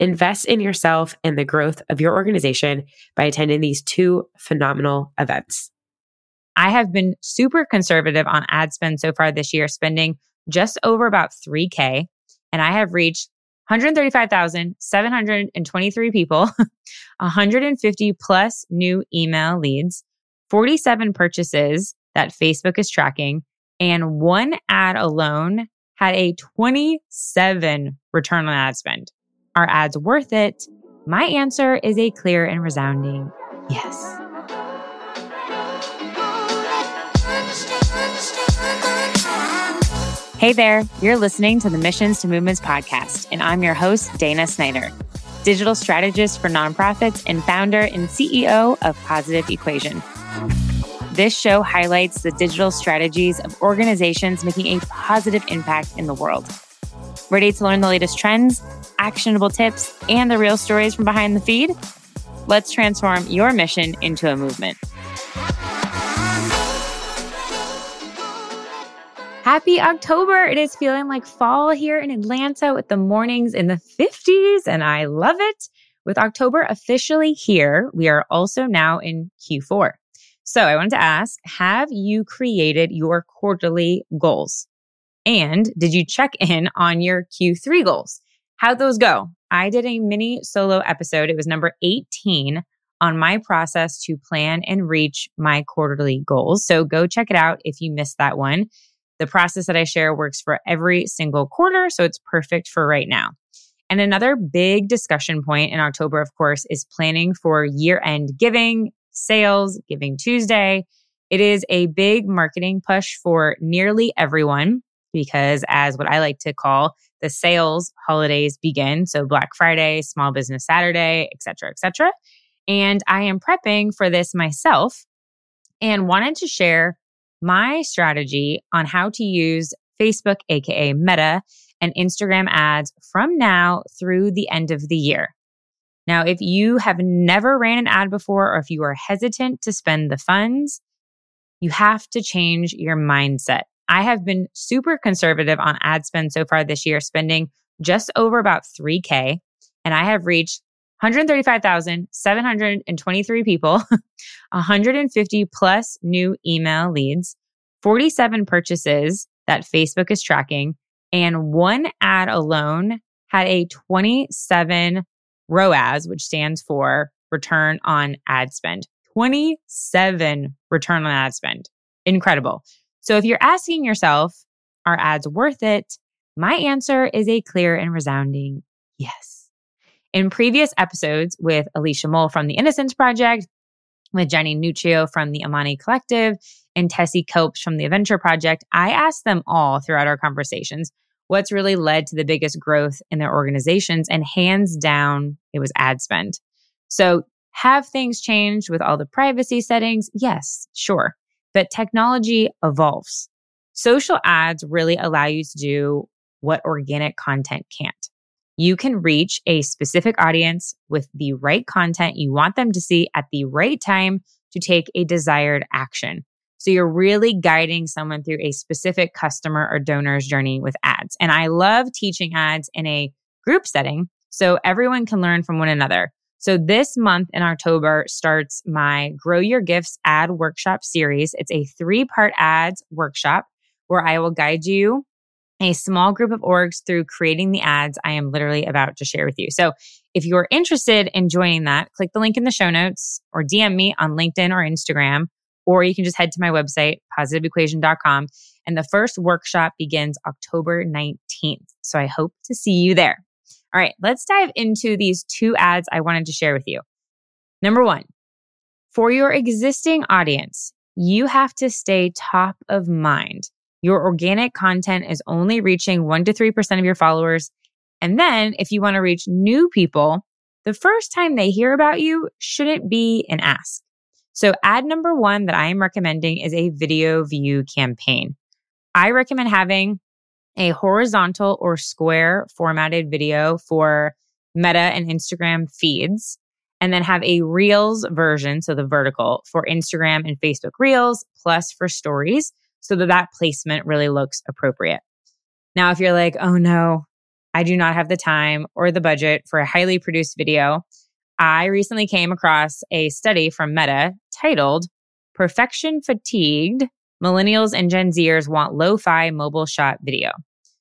Invest in yourself and the growth of your organization by attending these two phenomenal events. I have been super conservative on ad spend so far this year, spending just over about 3K. And I have reached 135,723 people, 150 plus new email leads, 47 purchases that Facebook is tracking, and one ad alone had a 27 return on ad spend. Are ads worth it? My answer is a clear and resounding yes. Hey there, you're listening to the Missions to Movements podcast, and I'm your host, Dana Snyder, digital strategist for nonprofits and founder and CEO of Positive Equation. This show highlights the digital strategies of organizations making a positive impact in the world. Ready to learn the latest trends, actionable tips, and the real stories from behind the feed? Let's transform your mission into a movement. Happy October! It is feeling like fall here in Atlanta with the mornings in the 50s, and I love it. With October officially here, we are also now in Q4. So I wanted to ask Have you created your quarterly goals? And did you check in on your Q3 goals? How'd those go? I did a mini solo episode. It was number 18 on my process to plan and reach my quarterly goals. So go check it out if you missed that one. The process that I share works for every single quarter, so it's perfect for right now. And another big discussion point in October, of course, is planning for year end giving, sales, Giving Tuesday. It is a big marketing push for nearly everyone because as what I like to call the sales holidays begin. So Black Friday, Small Business Saturday, et cetera, et cetera. And I am prepping for this myself and wanted to share my strategy on how to use Facebook, AKA Meta, and Instagram ads from now through the end of the year. Now, if you have never ran an ad before or if you are hesitant to spend the funds, you have to change your mindset. I have been super conservative on ad spend so far this year, spending just over about 3K. And I have reached 135,723 people, 150 plus new email leads, 47 purchases that Facebook is tracking, and one ad alone had a 27 ROAS, which stands for return on ad spend. 27 return on ad spend. Incredible. So if you're asking yourself, are ads worth it? My answer is a clear and resounding yes. In previous episodes with Alicia Mole from the Innocence Project, with Jenny Nuccio from the Amani Collective, and Tessie Copes from the Adventure Project, I asked them all throughout our conversations what's really led to the biggest growth in their organizations. And hands down, it was ad spend. So have things changed with all the privacy settings? Yes, sure but technology evolves. Social ads really allow you to do what organic content can't. you can reach a specific audience with the right content you want them to see at the right time to take a desired action. So you're really guiding someone through a specific customer or donor's journey with ads. And I love teaching ads in a group setting so everyone can learn from one another. So this month in October starts my Grow Your Gifts ad workshop series. It's a three part ads workshop where I will guide you a small group of orgs through creating the ads I am literally about to share with you. So if you're interested in joining that, click the link in the show notes or DM me on LinkedIn or Instagram, or you can just head to my website, positiveequation.com. And the first workshop begins October 19th. So I hope to see you there. All right, let's dive into these two ads I wanted to share with you. Number one, for your existing audience, you have to stay top of mind. Your organic content is only reaching 1% to 3% of your followers. And then if you want to reach new people, the first time they hear about you shouldn't be an ask. So ad number one that I am recommending is a video view campaign. I recommend having a horizontal or square formatted video for Meta and Instagram feeds, and then have a Reels version, so the vertical for Instagram and Facebook Reels, plus for stories so that that placement really looks appropriate. Now, if you're like, oh no, I do not have the time or the budget for a highly produced video, I recently came across a study from Meta titled Perfection Fatigued Millennials and Gen Zers Want Lo Fi Mobile Shot Video.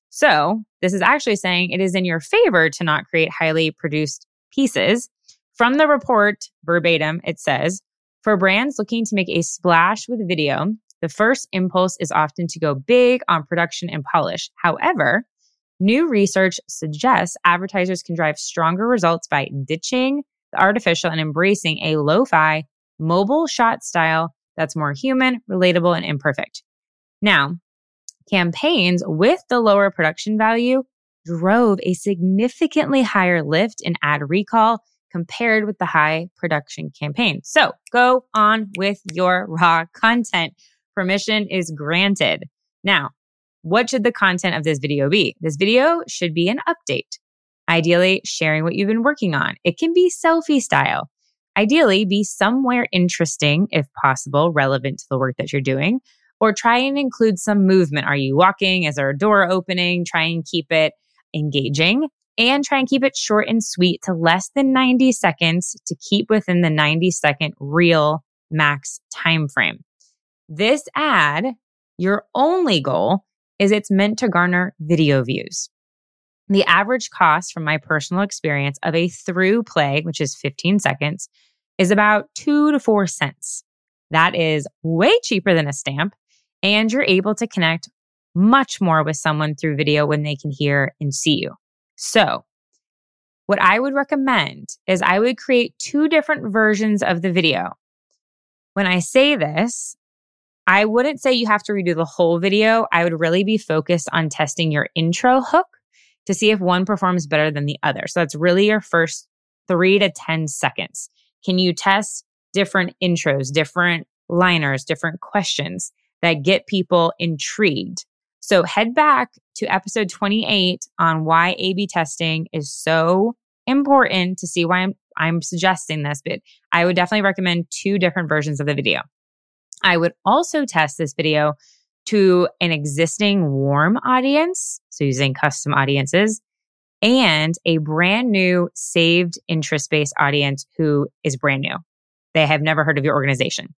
So, this is actually saying it is in your favor to not create highly produced pieces. From the report, verbatim, it says, for brands looking to make a splash with video, the first impulse is often to go big on production and polish. However, new research suggests advertisers can drive stronger results by ditching the artificial and embracing a lo fi mobile shot style that's more human, relatable, and imperfect. Now, campaigns with the lower production value drove a significantly higher lift in ad recall compared with the high production campaign. So go on with your raw content. Permission is granted. Now, what should the content of this video be? This video should be an update. Ideally, sharing what you've been working on. It can be selfie style. Ideally, be somewhere interesting, if possible, relevant to the work that you're doing, or try and include some movement. Are you walking? Is there a door opening? Try and keep it engaging and try and keep it short and sweet to less than 90 seconds to keep within the 90 second Reel max time frame. This ad, your only goal is it's meant to garner video views. The average cost from my personal experience of a through play, which is 15 seconds, is about two to four cents. That is way cheaper than a stamp. And you're able to connect much more with someone through video when they can hear and see you. So, what I would recommend is I would create two different versions of the video. When I say this, I wouldn't say you have to redo the whole video. I would really be focused on testing your intro hook to see if one performs better than the other. So that's really your first three to 10 seconds. Can you test different intros, different liners, different questions that get people intrigued? So head back to episode 28 on why A B testing is so important to see why I'm, I'm suggesting this, but I would definitely recommend two different versions of the video. I would also test this video to an existing warm audience, so using custom audiences, and a brand new saved interest based audience who is brand new. They have never heard of your organization.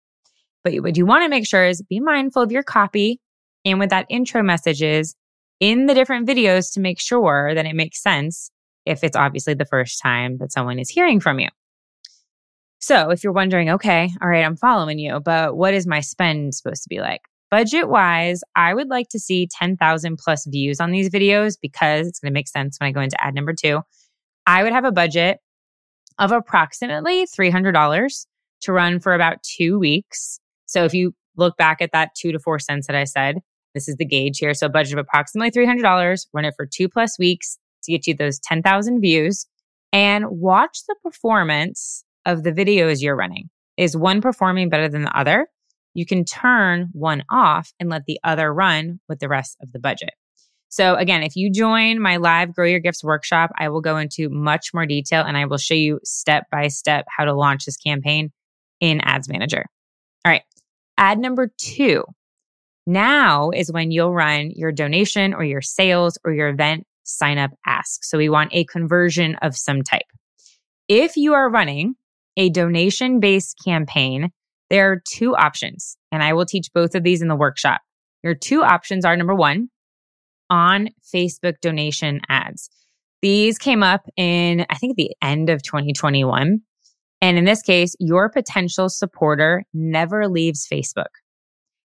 But what you want to make sure is be mindful of your copy and with that intro messages in the different videos to make sure that it makes sense if it's obviously the first time that someone is hearing from you. So if you're wondering, okay, all right, I'm following you, but what is my spend supposed to be like? Budget wise, I would like to see 10,000 plus views on these videos because it's going to make sense when I go into ad number two. I would have a budget of approximately $300 to run for about two weeks. So if you look back at that two to four cents that I said, this is the gauge here. So a budget of approximately $300, run it for two plus weeks to get you those 10,000 views and watch the performance of the videos you're running. Is one performing better than the other? You can turn one off and let the other run with the rest of the budget. So again, if you join my live Grow Your Gifts workshop, I will go into much more detail and I will show you step by step how to launch this campaign in Ads Manager. All right. Ad number two. Now is when you'll run your donation or your sales or your event sign up ask. So we want a conversion of some type. If you are running a donation based campaign, there are two options, and I will teach both of these in the workshop. Your two options are number one, on Facebook donation ads. These came up in, I think, the end of 2021. And in this case, your potential supporter never leaves Facebook.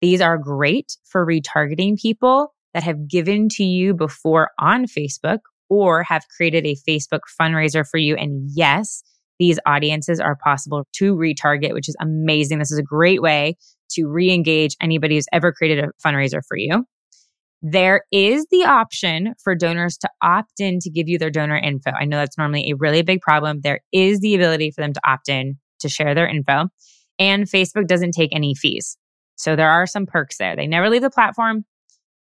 These are great for retargeting people that have given to you before on Facebook or have created a Facebook fundraiser for you. And yes, these audiences are possible to retarget, which is amazing. This is a great way to re engage anybody who's ever created a fundraiser for you. There is the option for donors to opt in to give you their donor info. I know that's normally a really big problem. There is the ability for them to opt in to share their info, and Facebook doesn't take any fees. So there are some perks there. They never leave the platform.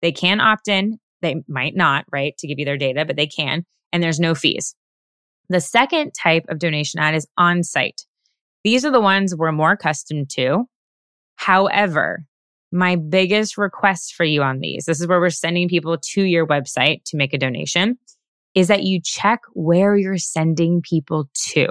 They can opt in. They might not, right, to give you their data, but they can. And there's no fees. The second type of donation ad is on site. These are the ones we're more accustomed to. However, my biggest request for you on these, this is where we're sending people to your website to make a donation, is that you check where you're sending people to.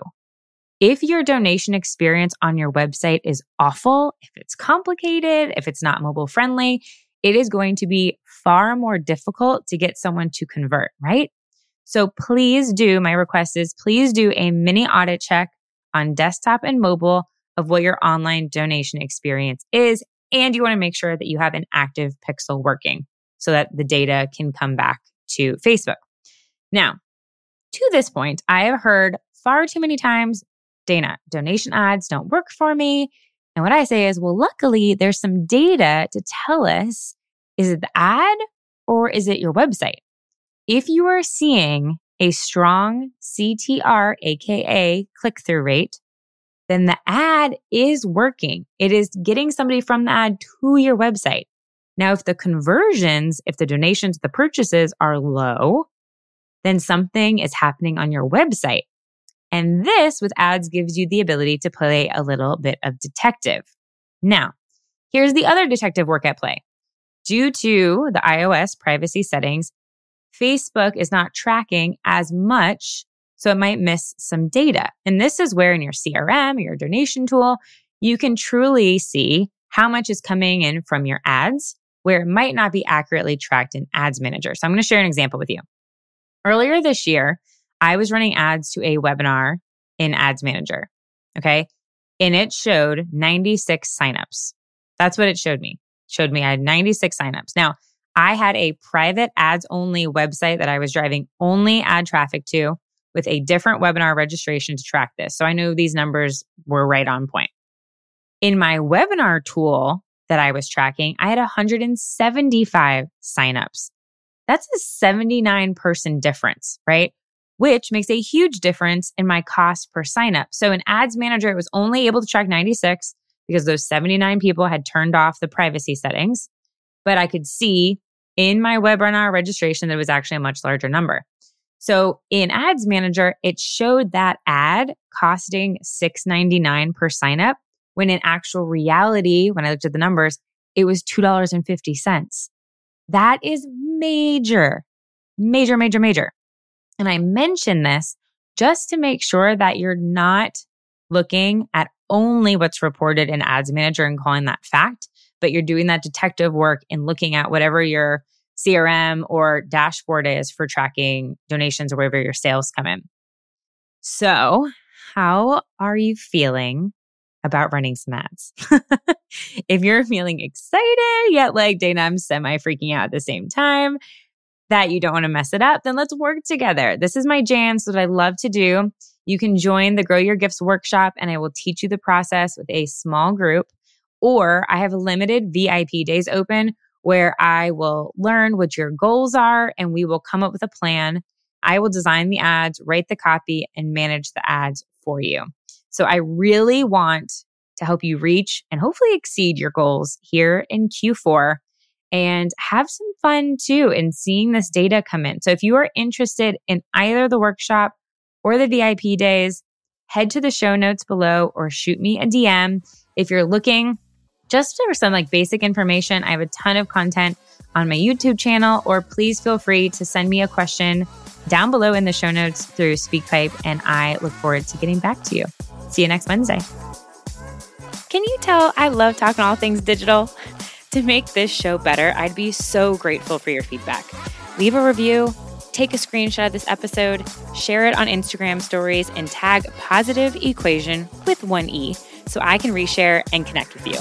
If your donation experience on your website is awful, if it's complicated, if it's not mobile friendly, it is going to be far more difficult to get someone to convert, right? So please do, my request is please do a mini audit check on desktop and mobile of what your online donation experience is. And you want to make sure that you have an active pixel working so that the data can come back to Facebook. Now, to this point, I have heard far too many times, Dana, donation ads don't work for me. And what I say is, well, luckily there's some data to tell us is it the ad or is it your website? If you are seeing a strong CTR, AKA click through rate, then the ad is working. It is getting somebody from the ad to your website. Now, if the conversions, if the donations, the purchases are low, then something is happening on your website. And this with ads gives you the ability to play a little bit of detective. Now, here's the other detective work at play. Due to the iOS privacy settings, Facebook is not tracking as much, so it might miss some data. And this is where in your CRM your donation tool, you can truly see how much is coming in from your ads, where it might not be accurately tracked in Ads Manager. So I'm going to share an example with you. Earlier this year, I was running ads to a webinar in Ads Manager. Okay. And it showed 96 signups. That's what it showed me. It showed me I had 96 signups. Now, I had a private ads only website that I was driving only ad traffic to with a different webinar registration to track this. So I knew these numbers were right on point. In my webinar tool that I was tracking, I had 175 signups. That's a 79 person difference, right? which makes a huge difference in my cost per sign up. So in ads manager, it was only able to track 96 because those 79 people had turned off the privacy settings. But I could see in my webinar registration that was actually a much larger number. So in ads manager, it showed that ad costing $6.99 per sign up when in actual reality, when I looked at the numbers, it was $2.50. That is major, major, major, major. And I mention this just to make sure that you're not looking at only what's reported in Ads Manager and calling that fact, but you're doing that detective work and looking at whatever your CRM or dashboard is for tracking donations or wherever your sales come in. So, how are you feeling about running some ads? if you're feeling excited, yet like Dana, I'm semi freaking out at the same time, that you don't want to mess it up, then let's work together. This is my jam. So what I love to do. You can join the Grow Your Gifts workshop and I will teach you the process with a small group. Or I have limited VIP days open where I will learn what your goals are and we will come up with a plan. I will design the ads, write the copy, and manage the ads for you. So I really want to help you reach and hopefully exceed your goals here in Q4 and have some fun too in seeing this data come in. So if you are interested in either the workshop or the VIP days, head to the show notes below or shoot me a DM. If you're looking just for some like basic information, I have a ton of content on my YouTube channel, or please feel free to send me a question down below in the show notes through SpeakPipe, and I look forward to getting back to you. See you next Wednesday. Can you tell I love talking all things digital? To make this show better, I'd be so grateful for your feedback. Leave a review, take a screenshot of this episode, share it on Instagram stories, and tag Positive Equation with one E so I can reshare and connect with you.